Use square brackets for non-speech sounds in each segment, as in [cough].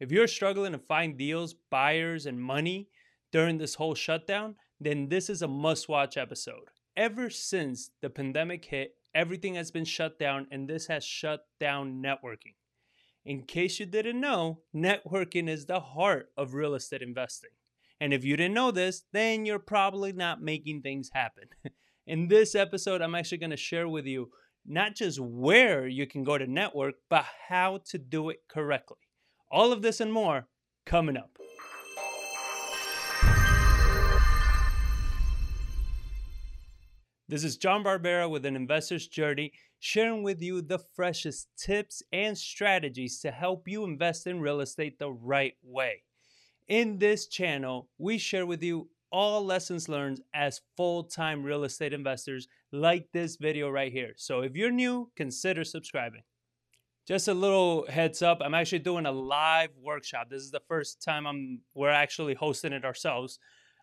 If you're struggling to find deals, buyers, and money during this whole shutdown, then this is a must watch episode. Ever since the pandemic hit, everything has been shut down, and this has shut down networking. In case you didn't know, networking is the heart of real estate investing. And if you didn't know this, then you're probably not making things happen. [laughs] In this episode, I'm actually going to share with you not just where you can go to network, but how to do it correctly. All of this and more coming up. This is John Barbera with an investor's journey, sharing with you the freshest tips and strategies to help you invest in real estate the right way. In this channel, we share with you all lessons learned as full time real estate investors, like this video right here. So if you're new, consider subscribing. Just a little heads up, I'm actually doing a live workshop. This is the first time I'm we're actually hosting it ourselves.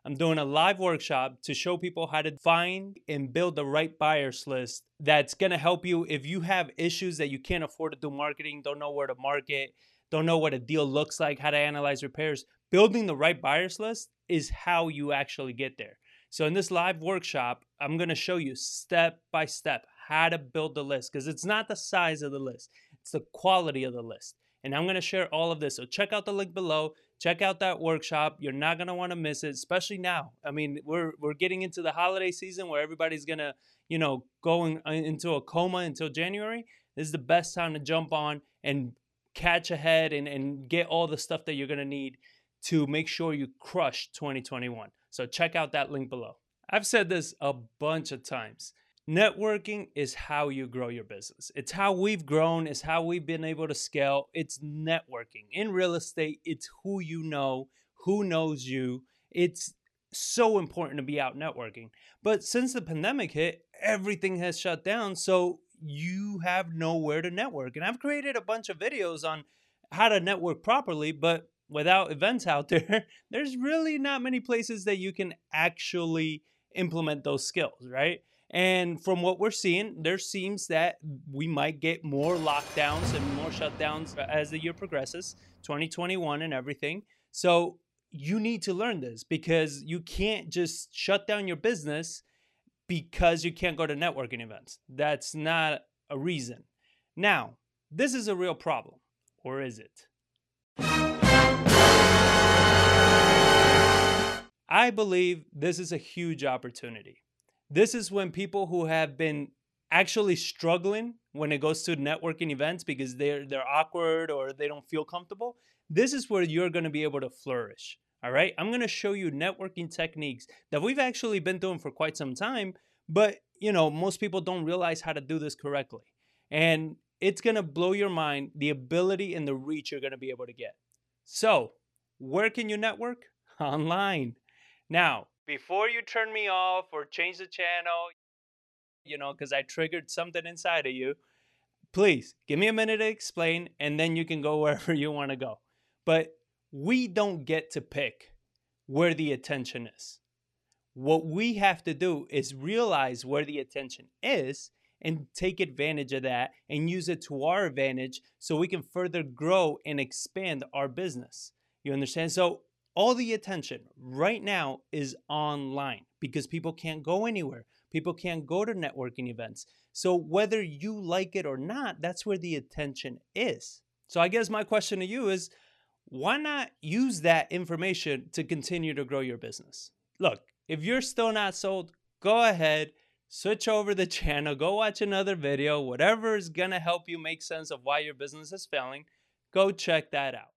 I'm doing a live workshop to show people how to find and build the right buyers list that's going to help you if you have issues that you can't afford to do marketing, don't know where to market, don't know what a deal looks like, how to analyze repairs. Building the right buyers list is how you actually get there. So in this live workshop, I'm going to show you step by step how to build the list because it's not the size of the list, it's the quality of the list. And I'm going to share all of this. So check out the link below check out that workshop. You're not gonna want to miss it, especially now. I mean, we're we're getting into the holiday season where everybody's gonna, you know, going uh, into a coma until January. This is the best time to jump on and catch ahead and, and get all the stuff that you're gonna need to make sure you crush 2021. So check out that link below. I've said this a bunch of times. Networking is how you grow your business. It's how we've grown, it's how we've been able to scale. It's networking. In real estate, it's who you know, who knows you. It's so important to be out networking. But since the pandemic hit, everything has shut down. So you have nowhere to network. And I've created a bunch of videos on how to network properly, but without events out [laughs] there, there's really not many places that you can actually implement those skills, right? And from what we're seeing, there seems that we might get more lockdowns and more shutdowns uh, as the year progresses, 2021 and everything. So you need to learn this because you can't just shut down your business because you can't go to networking events. That's not a reason. Now, this is a real problem, or is it? I believe this is a huge opportunity. This is when people who have been actually struggling when it goes to networking events because they're they're awkward or they don't feel comfortable, this is where you're going to be able to flourish. All right? I'm going to show you networking techniques that we've actually been doing for quite some time, but you know, most people don't realize how to do this correctly. And it's going to blow your mind the ability and the reach you're going to be able to get. So, where can you network? [laughs] Online. Now, before you turn me off or change the channel, you know, because I triggered something inside of you, please give me a minute to explain and then you can go [laughs] wherever you want to go. But we don't get to pick where the attention is. What we have to do is realize where the attention is and take advantage of that and use it to our advantage so we can further grow and expand our business. You understand? So all the attention right now is online because people can't go anywhere. People can't go to networking events. So, whether you like it or not, that's where the attention is. So, I guess my question to you is why not use that information to continue to grow your business? Look, if you're still not sold, go ahead, switch over the [laughs] channel, go watch another video, whatever is to help you make sense of why your business is failing, go check that out.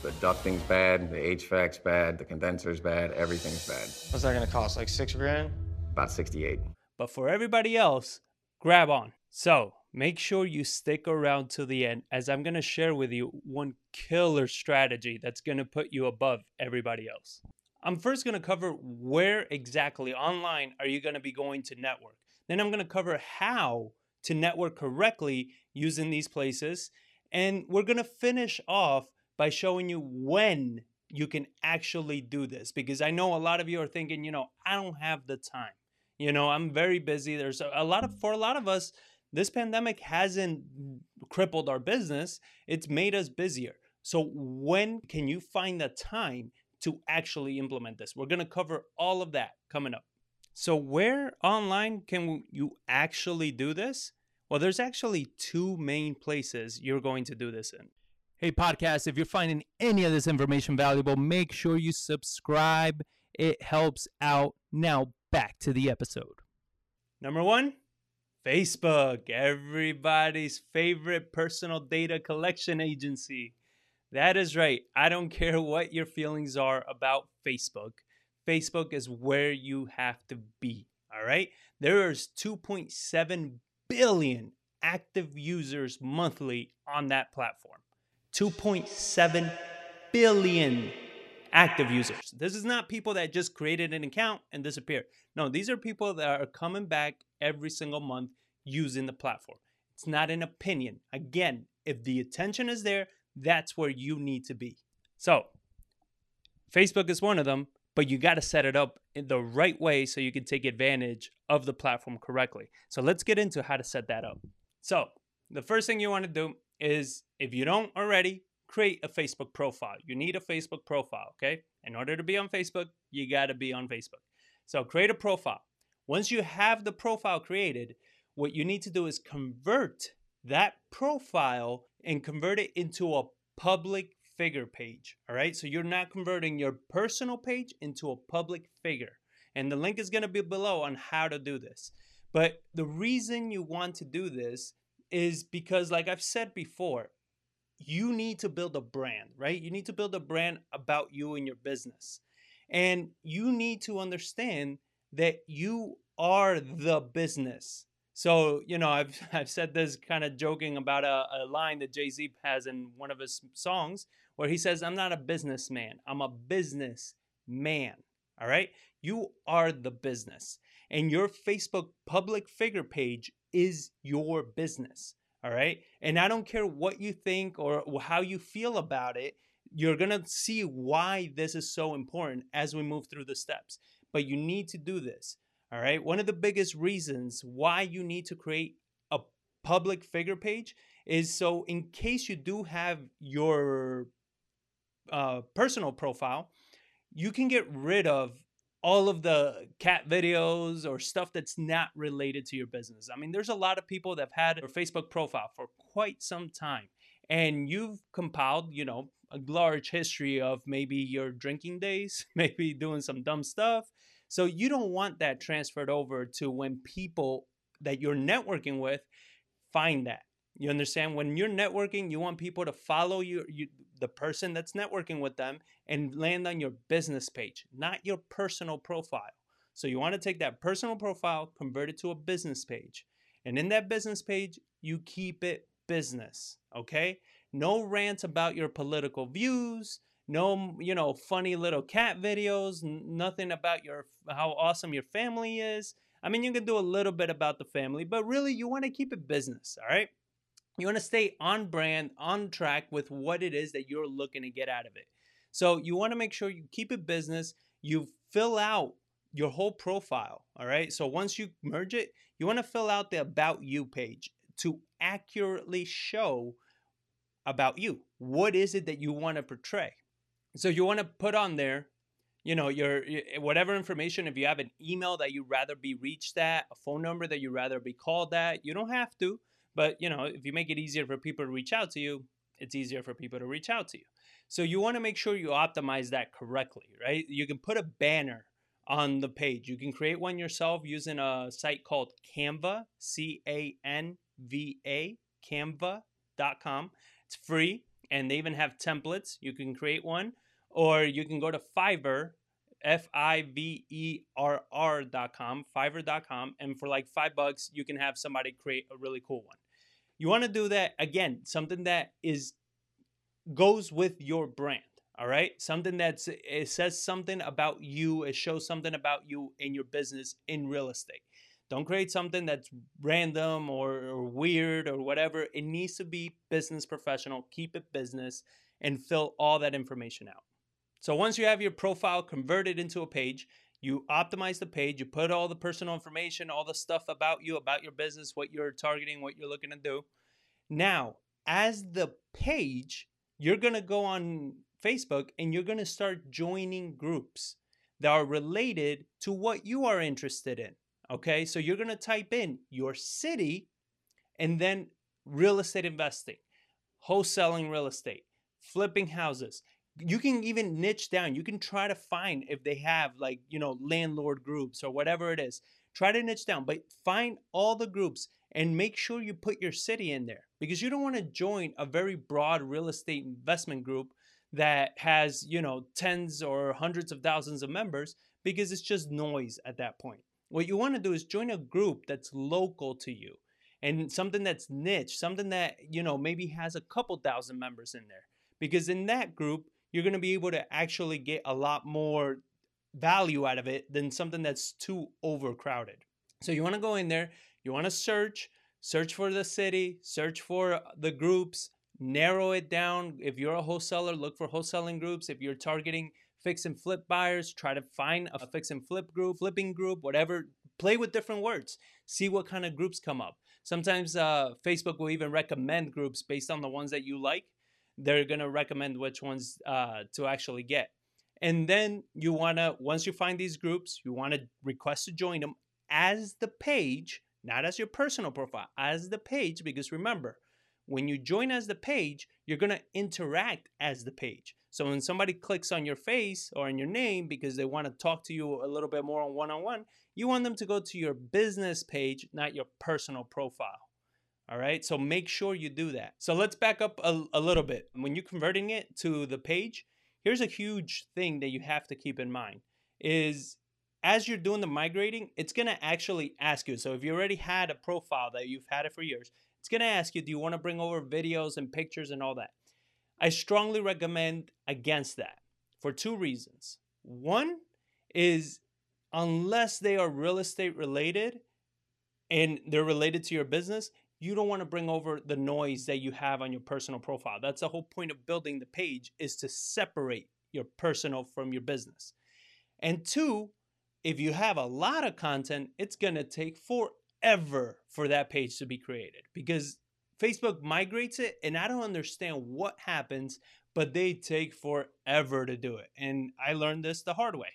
The ducting's bad, the HVAC's bad, the condenser's bad, everything's bad. What's that gonna cost? Like six grand? About 68. But for everybody else, grab on. So make sure you stick around to the end as I'm gonna share with you one killer strategy that's gonna put you above everybody else. I'm first gonna cover where exactly online are you gonna be going to network. Then I'm gonna cover how to network correctly using these places. And we're gonna finish off by showing you when you can actually do this because I know a lot of you are thinking, you know, I don't have the time. You know, I'm very busy. There's a, lot of for a lot of us, this pandemic hasn't crippled our business. It's made us busier. So, when can you find the time to actually implement this? We're going to cover all of that coming up. So, where online can you actually do this? Well, there's actually two main places you're going to do this in. Hey, podcast, if you're finding any of this information valuable, make sure you subscribe. It helps out. Now, back to the episode. Number one, Facebook, everybody's favorite personal data collection agency. That is right. I don't care what your feelings are about Facebook. Facebook is where you have to be. All right. There's 2.7 billion active users monthly on that platform. 2.7 billion active users. This is not people that just created an account and disappeared. No, these are people that are coming back every single month using the platform. It's not an opinion. Again, if the attention is there, that's where you need to be. So, Facebook is one of them, but you got to set it up in the right way so you can take advantage of the platform correctly. So, let's get into how to set that up. So, the first thing you want to do is if you don't already, create a Facebook profile. You need a Facebook profile, okay? In order to be on Facebook, you got to be on Facebook. So, create a profile. Once you have the profile created, what you need to do is convert that profile and convert it into a public figure page. All right. So you're not converting your personal page into a public figure. And the link is going to be below on how to do this. But the reason you want to do this is because, like I've said before, you need to build a brand, right? You need to build a brand about you and your business. And you need to understand that you are the business. So, you know, I've, [laughs] I've said this kind of joking about a, a line that Jay Z has in one of his songs where he says, I'm not a businessman, I'm a business man. All right. You are the business, and your Facebook public figure page is your business. All right. And I don't care what you think or how you feel about it, you're going to see why this is so important as we move through the steps. But you need to do this. All right. One of the biggest reasons why you need to create a public figure page is so in case you do have your uh, personal profile, you can get rid of all of the cat videos or stuff that's not related to your business. I mean, there's a lot of people that have had a Facebook profile for quite some time, and you've compiled, you know, a large history of maybe your drinking days, [laughs] maybe doing some dumb stuff, so you don't want that transferred over to when people that you're networking with find that. You understand? When you're networking, you want people to follow you, you the person that's networking with them and land on your business page, not your personal profile. So you want to take that personal profile, convert it to a business page. And in that business page, you keep it business, okay? No rants about your political views, no you know funny little cat videos nothing about your how awesome your family is i mean you can do a little bit about the family but really you want to keep it business all right you want to stay on brand on track with what it is that you're looking to get out of it so you want to make sure you keep it business you fill out your whole profile all right so once you merge it you want to fill out the about you page to accurately show about you what is it that you want to portray so you want to put on there, you know, your eh, whatever information. If you have an email that you'd rather be reached at, a phone number that you'd rather be called at, you don't have to. But you know, if you make it easier for people to reach out to you, it's easier for people to reach out to you. So you want to make sure you optimize that correctly, right? You can put a banner on the page. You can create one yourself using a site called Canva, C A N V A, canva.com. It's free and they even have templates. You can create one, or you can go to Fiverr, F I V E R R dot com, Fiverr.com, and for like five bucks, you can have somebody create a really cool one. You want to do that again, something that is goes with your brand. All right, something that's it says something about you. It shows something about you in your business in real estate. Don't create something that's random or, or, weird or whatever. It needs to be business professional. Keep it business and fill all that information out. So once you have your profile converted into a page, you optimize the page, you put all the personal information, all the stuff about you, about your business, what you're targeting, what you're looking to do. Now, as the page, you're going to go on Facebook and you're going to start joining groups that are related to what you are interested in. Okay, so you're going to type in your city and then real estate investing, wholesaling real estate, flipping houses. You can even niche down. You can try to find if they have like, you know, landlord groups or whatever it is. Try to niche down, but find all the groups and make sure you put your city in there because you don't want to join a very broad real estate investment group that has, you know, tens or hundreds of thousands of members because it's just noise at that point. What you want to do is join a group that's local to you and something that's niche, something that, you know, maybe has a couple thousand members in there. Because in that group, you're going to be able to actually get a lot more value out of it than something that's too overcrowded. So you want to go in there, you want to search, search for the city, search for the groups, narrow it down. If you're a wholesaler, look for wholesaling groups. If you're targeting fix and flip buyers, try to find a fix and flip group, flipping group, whatever. Play with different words. See what kind of groups come up. Sometimes uh, Facebook will even recommend groups based on the ones that you like. They're going to recommend which ones uh, to actually get. And then you want to, once you find these groups, you want to request to join them as the page, not as your personal profile, as the page, because remember, when you join as the page, you're going to interact as the page. So when somebody clicks on your face or on your name because they want to talk to you a little bit more on one on one, you want them to go to your business page, not your personal profile. All right, so make sure you do that. So let's back up a, a little bit. When you're converting it to the page, here's a huge thing that you have to keep in mind is as you're doing the migrating, it's to actually ask you. So if you already had a profile that you've had it for years, it's to ask you, do you want to bring over videos and pictures and all that? I strongly recommend against that for two reasons. One is unless they are real estate related and they're related to your business, you don't want to bring over the noise that you have on your personal profile. That's the whole point of building the page is to separate your personal from your business. And two, if you have a lot of content, it's going to take forever for that page to be created because Facebook migrates it and I don't understand what happens, but they take forever to do it. And I learned this the hard way.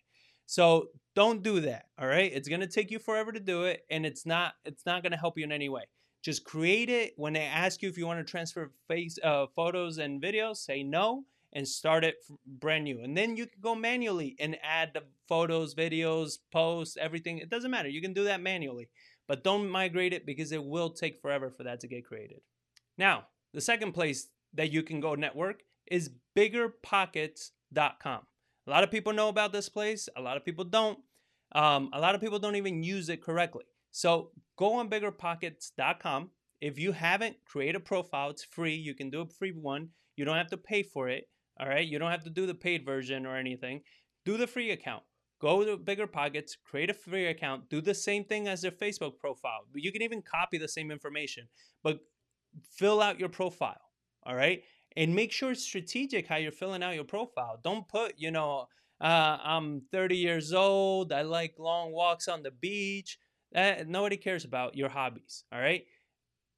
So don't do that. All right. It's gonna take you forever to do it, and it's not it's not gonna help you in any way. Just create it. When they ask you if you want to transfer face uh, photos and videos, say no and start it brand new. And then you can go manually and add the photos, videos, posts, everything. It doesn't matter. You can do that manually, but don't migrate it because it will take forever for that to get created. Now, the second place that you can go network is biggerpockets.com. A lot of people know about this place, a lot of people don't. Um, a lot of people don't even use it correctly. So go on biggerpockets.com. If you haven't, create a profile. It's free. You can do a free one. You don't have to pay for it. All right. You don't have to do the paid version or anything. Do the free account. Go to Bigger Pockets, create a free account, do the same thing as their Facebook profile. You can even copy the same information, but fill out your profile. All right and make sure it's strategic how you're filling out your profile. Don't put, you know, uh, I'm 30 years old. I like long walks on the beach. Uh, nobody cares about your hobbies. All right.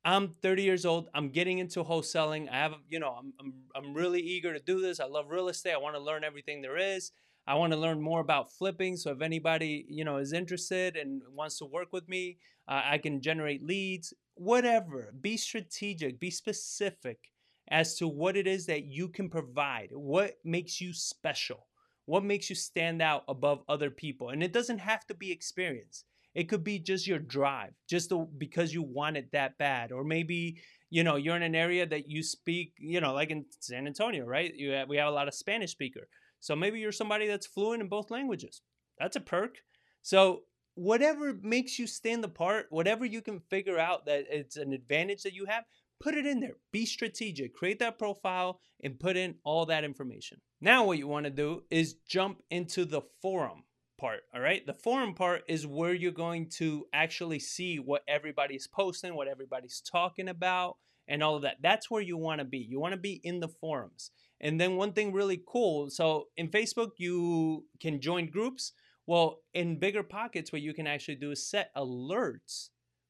I'm 30 years old. I'm getting into wholesaling. I have, you know, I'm, I'm, I'm really eager to do this. I love real estate. I want to learn everything there is. I want to learn more about flipping. So if anybody, you know, is interested and wants to work with me, uh, I can generate leads. Whatever. Be strategic. Be specific as to what it is that you can provide, what makes you special, what makes you stand out above other people. And it doesn't have to be experience. It could be just your drive, just because you want it that bad, or maybe you know you're in an area that you speak, you know, like in San Antonio, right? You have, we have a lot of Spanish speaker, so maybe you're somebody that's fluent in both languages. That's a perk. So whatever makes you stand apart, whatever you can figure out that it's an advantage that you have, put it in there. Be strategic. Create that profile and put in all that information. Now, what you want to do is jump into the forum part. All right. The forum part is where you're going to actually see what everybody's posting, what everybody's talking about, and all of that. That's where you want to be. You want to be in the forums. And then, one thing really cool so in Facebook, you can join groups. Well, in bigger pockets, what you can actually do is set alerts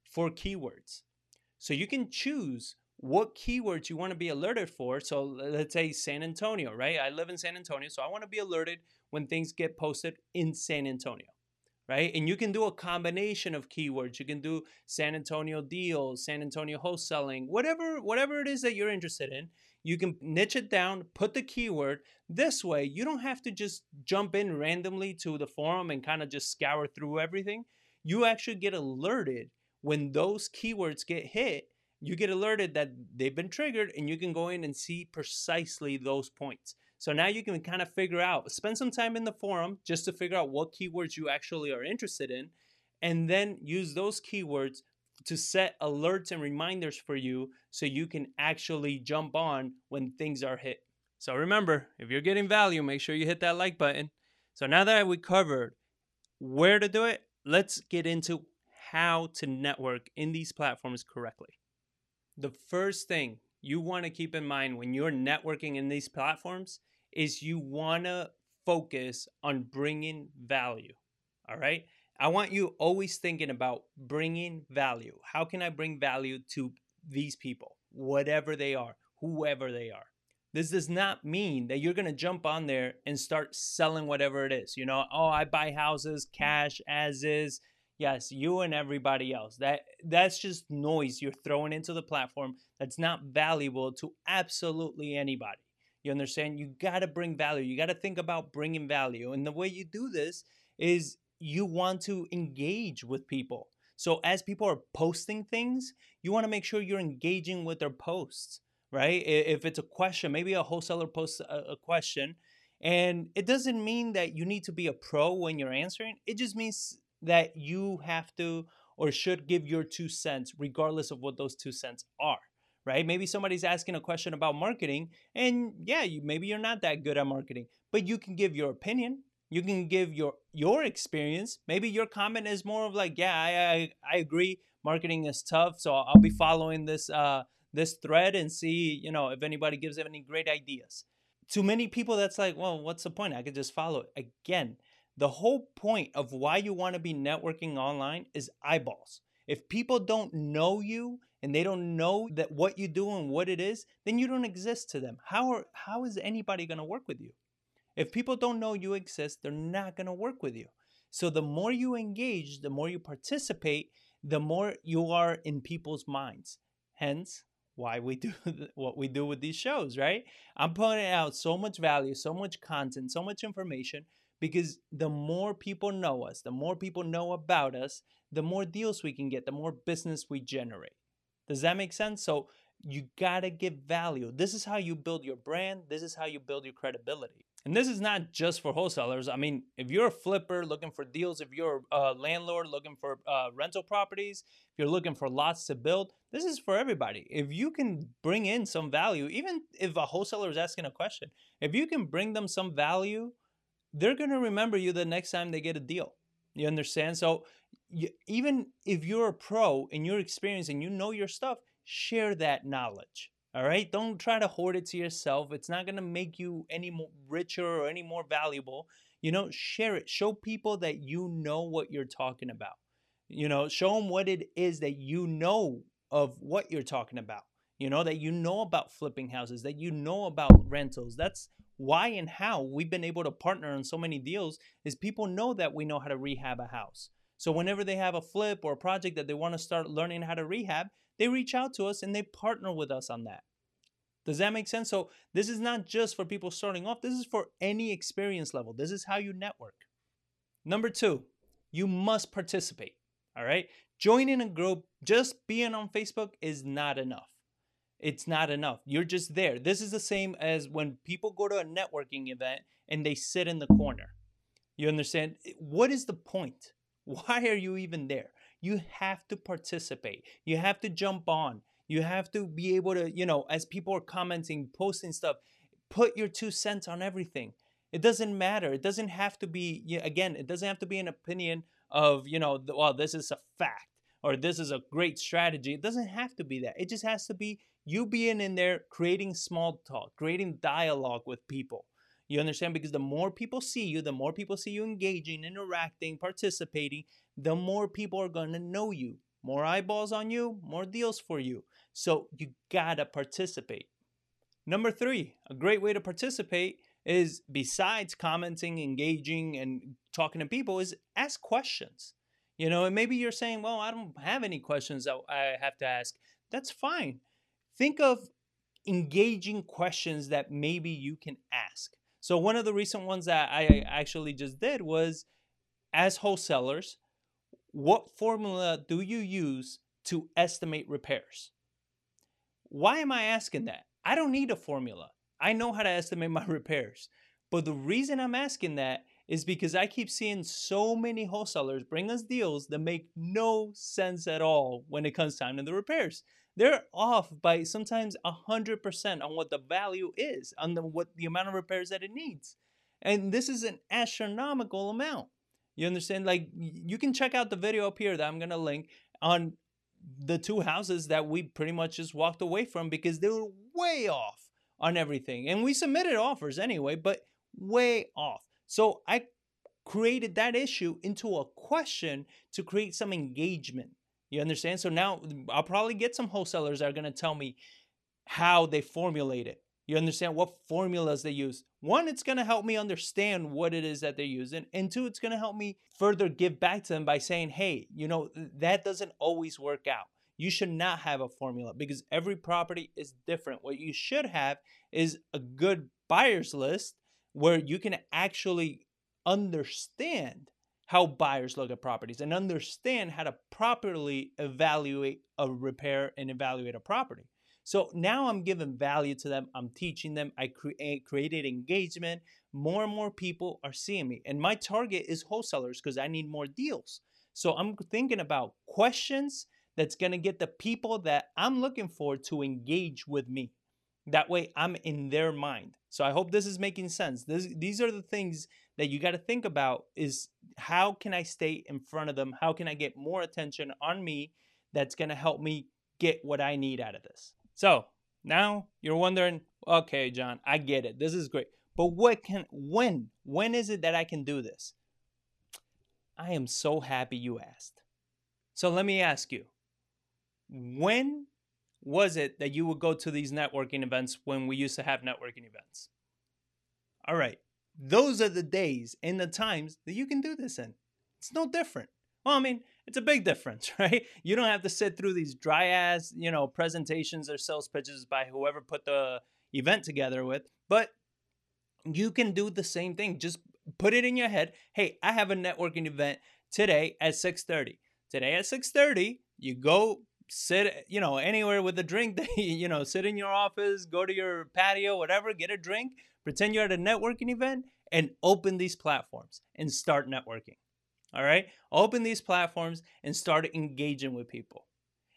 for keywords. So you can choose what keywords you want to be alerted for. So let's say San Antonio, right? I live in San Antonio, so I want to be alerted when things get posted in San Antonio, right? And you can do a combination of keywords. You can do San Antonio deals, San Antonio wholesaling, whatever whatever it is that you're interested in. You can niche it down, put the keyword. This way, you don't have to just jump in randomly to the forum and kind of just scour through everything. You actually get alerted when those keywords get hit you get alerted that they've been triggered and you can go in and see precisely those points. So now you can kind of figure out, spend some time in the forum just to figure out what keywords you actually are interested in, and then use those keywords to set alerts and reminders for you so you can actually jump on when things are hit. So remember, if you're getting value, make sure you hit that like button. So now that we covered where to do it, let's get into how to network in these platforms correctly the first thing you want to keep in mind when you're networking in these platforms is you want to focus on bringing value. All right. I want you always thinking about bringing value. How can I bring value to these people, whatever they are, whoever they are? This does not mean that you're going to jump on there and start selling whatever it is. You know, oh, I buy houses cash as is Yes, you and everybody else. That that's just noise you're throwing into the platform that's not valuable to absolutely anybody. You understand? You got to bring value. You got to think about bringing value. And the way you do this is you want to engage with people. So as people are posting things, you want to make sure you're engaging with their posts, right? If it's a question, maybe a wholesaler posts a, question, and it doesn't mean that you need to be a pro when you're answering. It just means that you have to or should give your two cents, regardless of what those two cents are, right? Maybe somebody's asking a question about marketing, and yeah, you, maybe you're not that good at marketing, but you can give your opinion. You can give your your experience. Maybe your comment is more of like, yeah, I I, I agree, marketing is tough, so I'll be following this uh this thread and see, you know, if anybody gives any great ideas. To many people, that's like, well, what's the point? I could just follow it. Again, the whole point of why you want to be networking online is eyeballs. If people don't know you and they don't know that what you do and what it is, then you don't exist to them. How are, how is anybody going to work with you? If people don't know you exist, they're not going to work with you. So the more you engage, the more you participate, the more you are in people's minds. Hence, why we do [laughs] what we do with these shows, right? I'm putting out so much value, so much content, so much information because the more people know us, the more people know about us, the more deals we can get, the more business we generate. Does that make sense? So you gotta give value. This is how you build your brand, this is how you build your credibility. And this is not just for wholesalers. I mean, if you're a flipper looking for deals, if you're a landlord looking for uh, rental properties, if you're looking for lots to build, this is for everybody. If you can bring in some value, even if a wholesaler is asking a question, if you can bring them some value they're going to remember you the next time they get a deal. You understand? So you, even if you're a pro and you're experienced and you know your stuff, share that knowledge. All right? Don't try to hoard it to yourself. It's not going to make you any more richer or any more valuable. You know, share it. Show people that you know what you're talking about. You know, show them what it is that you know of what you're talking about. You know, that you know about flipping houses, that you know about rentals. That's why and how we've been able to partner on so many deals is people know that we know how to rehab a house. So whenever they have a flip or a project that they want to start learning how to rehab, they reach out to us and they partner with us on that. Does that make sense? So this is not just for people starting off, this is for any experience level. This is how you network. Number 2, you must participate. All right? Joining a group, just being on Facebook is not enough it's not enough. You're just there. This is the same as when people go to a networking event and they sit in the corner. You understand? What is the point? [laughs] Why are you even there? You have to participate. You have to jump on. You have to be able to, you know, as people are commenting, posting stuff, put your two cents on everything. It doesn't matter. It doesn't have to be, again, it doesn't have to be an opinion of, you know, well, this is a fact or this is a great strategy. It doesn't have to be that. It just has to be you being in there creating small talk, creating dialogue with people. You understand? Because the more people see you, the more people see you engaging, interacting, participating, the more people are going to know you More eyeballs on you, more deals for you. So you gotta participate. Number three, a great way to participate is besides commenting, engaging, and talking to people, is ask questions. You know, and maybe you're saying, well, I don't have any questions that I have to ask. That's fine. Think of engaging questions that maybe you can ask. So, one of the recent ones that I actually just did was as wholesalers, what formula do you use to estimate repairs? Why am I asking that? I don't need a formula. I know how to estimate my [laughs] repairs. But the reason I'm asking that is because I keep seeing so many wholesalers bring us deals that make no sense at all when it comes time to the repairs. They're off by sometimes 100% on what the value is, on the, what the amount of repairs that it needs. And this is an astronomical amount. You understand? Like you can check out the video up here that I'm gonna link on the two houses that we pretty much just walked away from because they were way off on everything. And we submitted offers anyway, but way off. So I created that issue into a question to create some engagement. You understand? So now I'll probably get some wholesalers that are going to tell me how they formulate it. You understand what formulas they use. One, it's going to help me understand what it is that they're using. And two, it's going to help me further give back to them by saying, hey, you know, that doesn't always work out. You should not have a formula because every property is different. What you should have is a good buyer's list where you can actually understand how buyers look at properties and understand how to properly evaluate a repair and evaluate a property. So now I'm giving value to them. I'm teaching them. I create created engagement. More and more people are seeing me. And my target is wholesalers because I need more deals. So I'm thinking about questions that's going to get the people that I'm looking for to engage with me. That way I'm in their mind. So I hope this is making sense. This, these are the things that you got to think about is how can I stay in front of them? How can I get more attention on me that's going to help me get what I need out of this? So now you're wondering, okay, John, I get it. This is great. But what can when? When is it that I can do this? I am so happy you asked. So let me ask you. When was it that you would go to these networking events when we used to have networking events? All right. Those are the days and the times that you can do this in. It's no different. Well, I mean, it's a big difference, [laughs] right? You don't have to sit through these dry ass, you know, presentations or sales pitches by whoever put the event together with, but you can do the same thing. Just put it in your head. Hey, I have a networking event today at 6:30. Today at 6:30, you go sit, you know, anywhere with a drink, [laughs] you know, sit in your office, go to your patio, whatever, get a drink, pretend you're at a networking event and open these platforms and start networking. All right. Open these platforms and start engaging with people.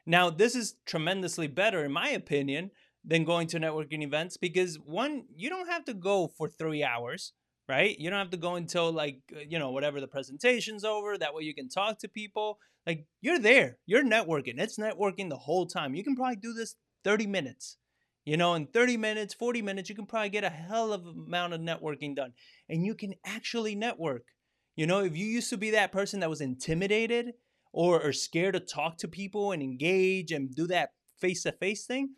Now, this is tremendously better, in my opinion, than going to networking events because one, you don't have to go for three hours, right? You don't have to go until like, uh, you know, whatever the presentation's over. That way you can talk to people. Like, you're there, you're networking. It's networking the whole time. You can probably do this 30 minutes. You know, in 30 minutes, 40 minutes, you can probably get a hell of amount of networking done. And you can actually network. You know, if you used to be that person that was intimidated or, or scared to talk to people and engage and do that face to face thing,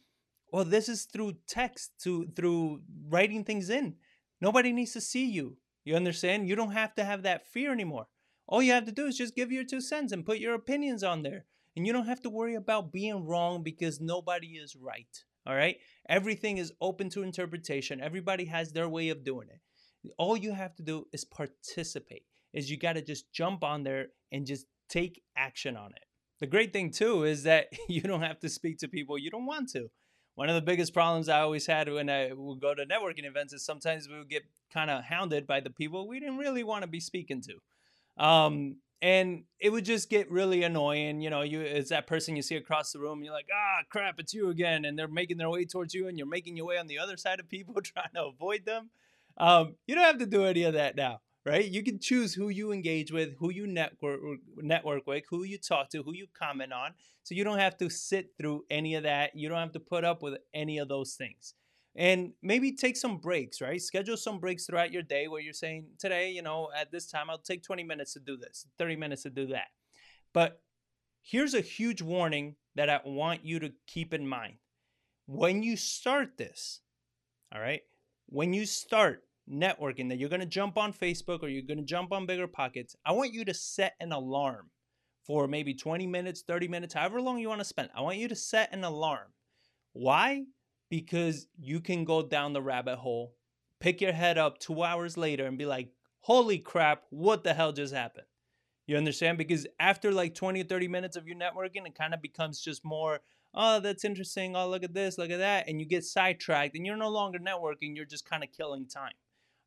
well, this is through text, to through writing things in. Nobody needs to see you. You understand? You don't have to have that fear anymore. All you have to do is just give your two cents and put your opinions on there. And you don't have to worry about being wrong because nobody is right. All right? Everything is open to interpretation. Everybody has their way of doing it. All you have to do is participate is you got to just jump on there and just take action on it. The great thing too is that [laughs] you don't have to speak to people you don't want to. One of the biggest problems I always had when I would go to networking events is sometimes we would get kind of hounded by the people we didn't really want to be speaking to. Um, and it would just get really annoying. You know, you it's that person you see across the room. You're like, ah, crap, it's you again, and they're making their way towards you, and you're making your way on the other side of people, [laughs] trying to avoid them. Um, you don't have to do any of that now right? You can choose who you engage with, who you network network with, who you talk to, who you comment on. So you don't have to sit through any of that. You don't have to put up with any of those things. And maybe take some breaks, right? Schedule some breaks throughout your day where you're saying, today, you know, at this time, I'll take 20 minutes to do this, 30 minutes to do that. But here's a huge warning that I want you to keep in mind. When you start this, all right, when you start networking that you're going to jump on Facebook or you're going to jump on Bigger Pockets, I want you to set an alarm for maybe 20 minutes, 30 minutes, however long you want to spend. I want you to set an alarm. Why? Because you can go down the rabbit hole, pick your head up two hours later and be like, holy crap, what the hell just happened? You understand? Because after like 20 or 30 minutes of your networking, it kind of becomes just more, oh, that's interesting. Oh, look at this, look at that. And you get sidetracked and you're no longer networking, you're just kind of killing time.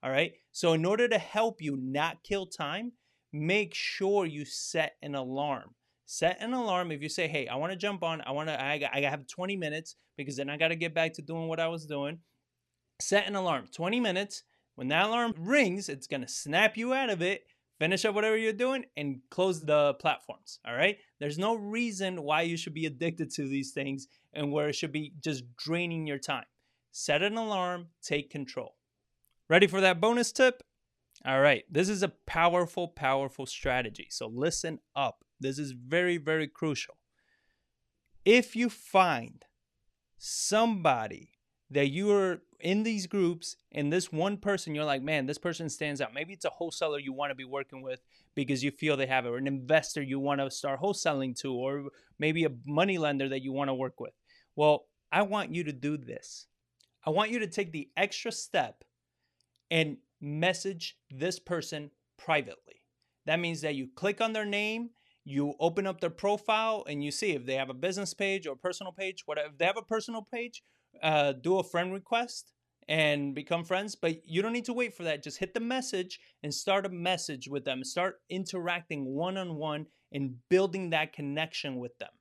All right. So, in order to help you not kill time, make sure you set an alarm. Set an alarm if you say, hey, I want to jump on, I want to, I, I have 20 minutes because then I got to get back to doing what I was doing. Set an alarm, 20 minutes. When that alarm rings, it's going to snap you out of it finish up whatever you're doing and close the platforms all right there's no reason why you should be addicted to these things and where it should be just draining your time set an alarm take control ready for that bonus tip? All right this is a powerful powerful strategy so listen up. This is very very crucial. If you find somebody that you are in these groups and this one person you're like man this person stands out. Maybe it's a wholesaler you want to be working with because you feel they have it or an investor you want to start wholesaling to or maybe a money lender that you want to work with. Well i want you to do this. I want you to take the extra step and message this person privately. That means that you click on their name you open up their profile and you see if they have a business page or personal page whatever. If they have a personal page uh, do a friend request and become friends but you don't need to wait for that. Just hit the message and start a message with them. Start interacting one-on-one and building that connection with them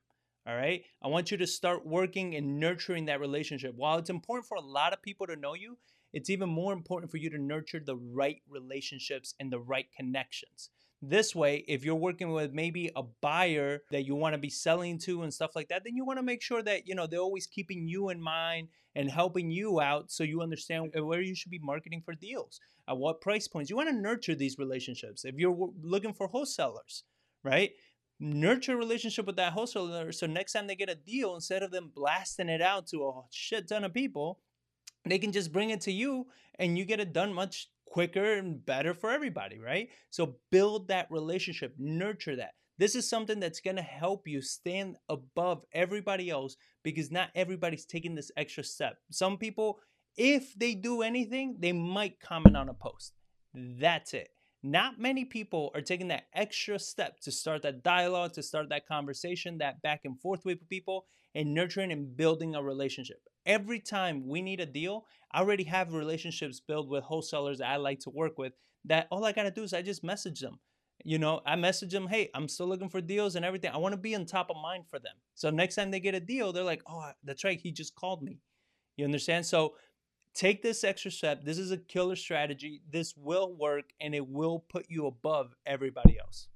all right? I want you to start working and nurturing that relationship. While it's important for a lot of people to know you it's even more important for you to nurture the right relationships and the right connections this way, if you're working with maybe a buyer that you want to be selling to and stuff like that, then you want to make sure that, you know, they're always keeping you in mind and helping you out so you understand where you should be marketing for deals, at what price points. You want to nurture these relationships. If you're looking for wholesalers, right? Nurture a relationship with that wholesaler so next time they get a deal, instead of them blasting it out to a shit ton of people, they can just bring it to you and you get it done much quicker and better for everybody, right? So build that relationship, nurture that. This is something that's going to help you stand above everybody else because not everybody's taking this extra step. Some people, if they do anything, they might comment on a post. That's it. Not many people are taking that extra step to start that dialogue, to start that conversation, that back and forth with people, and nurturing and building a relationship every time we need a deal, I already have relationships built with wholesalers that I like to work with that all I got to do is I just message them. You know, I message them, hey, I'm still looking for deals and everything. I want to be on top of mind for them. So next time they get a deal, they're like, oh, that's right. He just called me. You understand? So take this extra step. This is a killer strategy. This will work and it will put you above everybody else.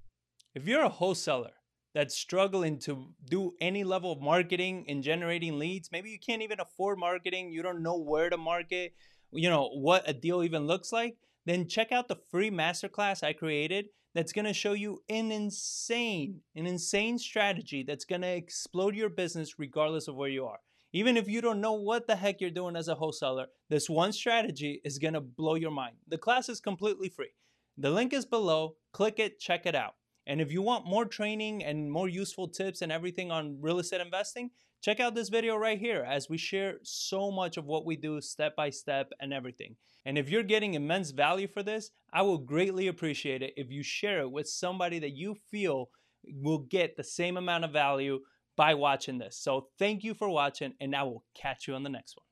If you're a wholesaler that's struggling to do any level of marketing and generating leads, maybe you can't even afford marketing, you don't know where to market, you know, what a deal even looks like, then check out the free masterclass I created that's to show you an insane, an insane strategy that's to explode your business regardless of where you are. Even if you don't know what the heck you're doing as a wholesaler, this one strategy is to blow your mind. The class is completely free. The link is below. Click it, check it out. And if you want more training and more useful tips and everything on real estate investing, check out this video right here as we share so much of what we do step by step and everything. And if you're getting immense value for this, I will greatly appreciate it if you share it with somebody that you feel will get the same amount of value by watching this. So thank you for watching and I will catch you on the next one.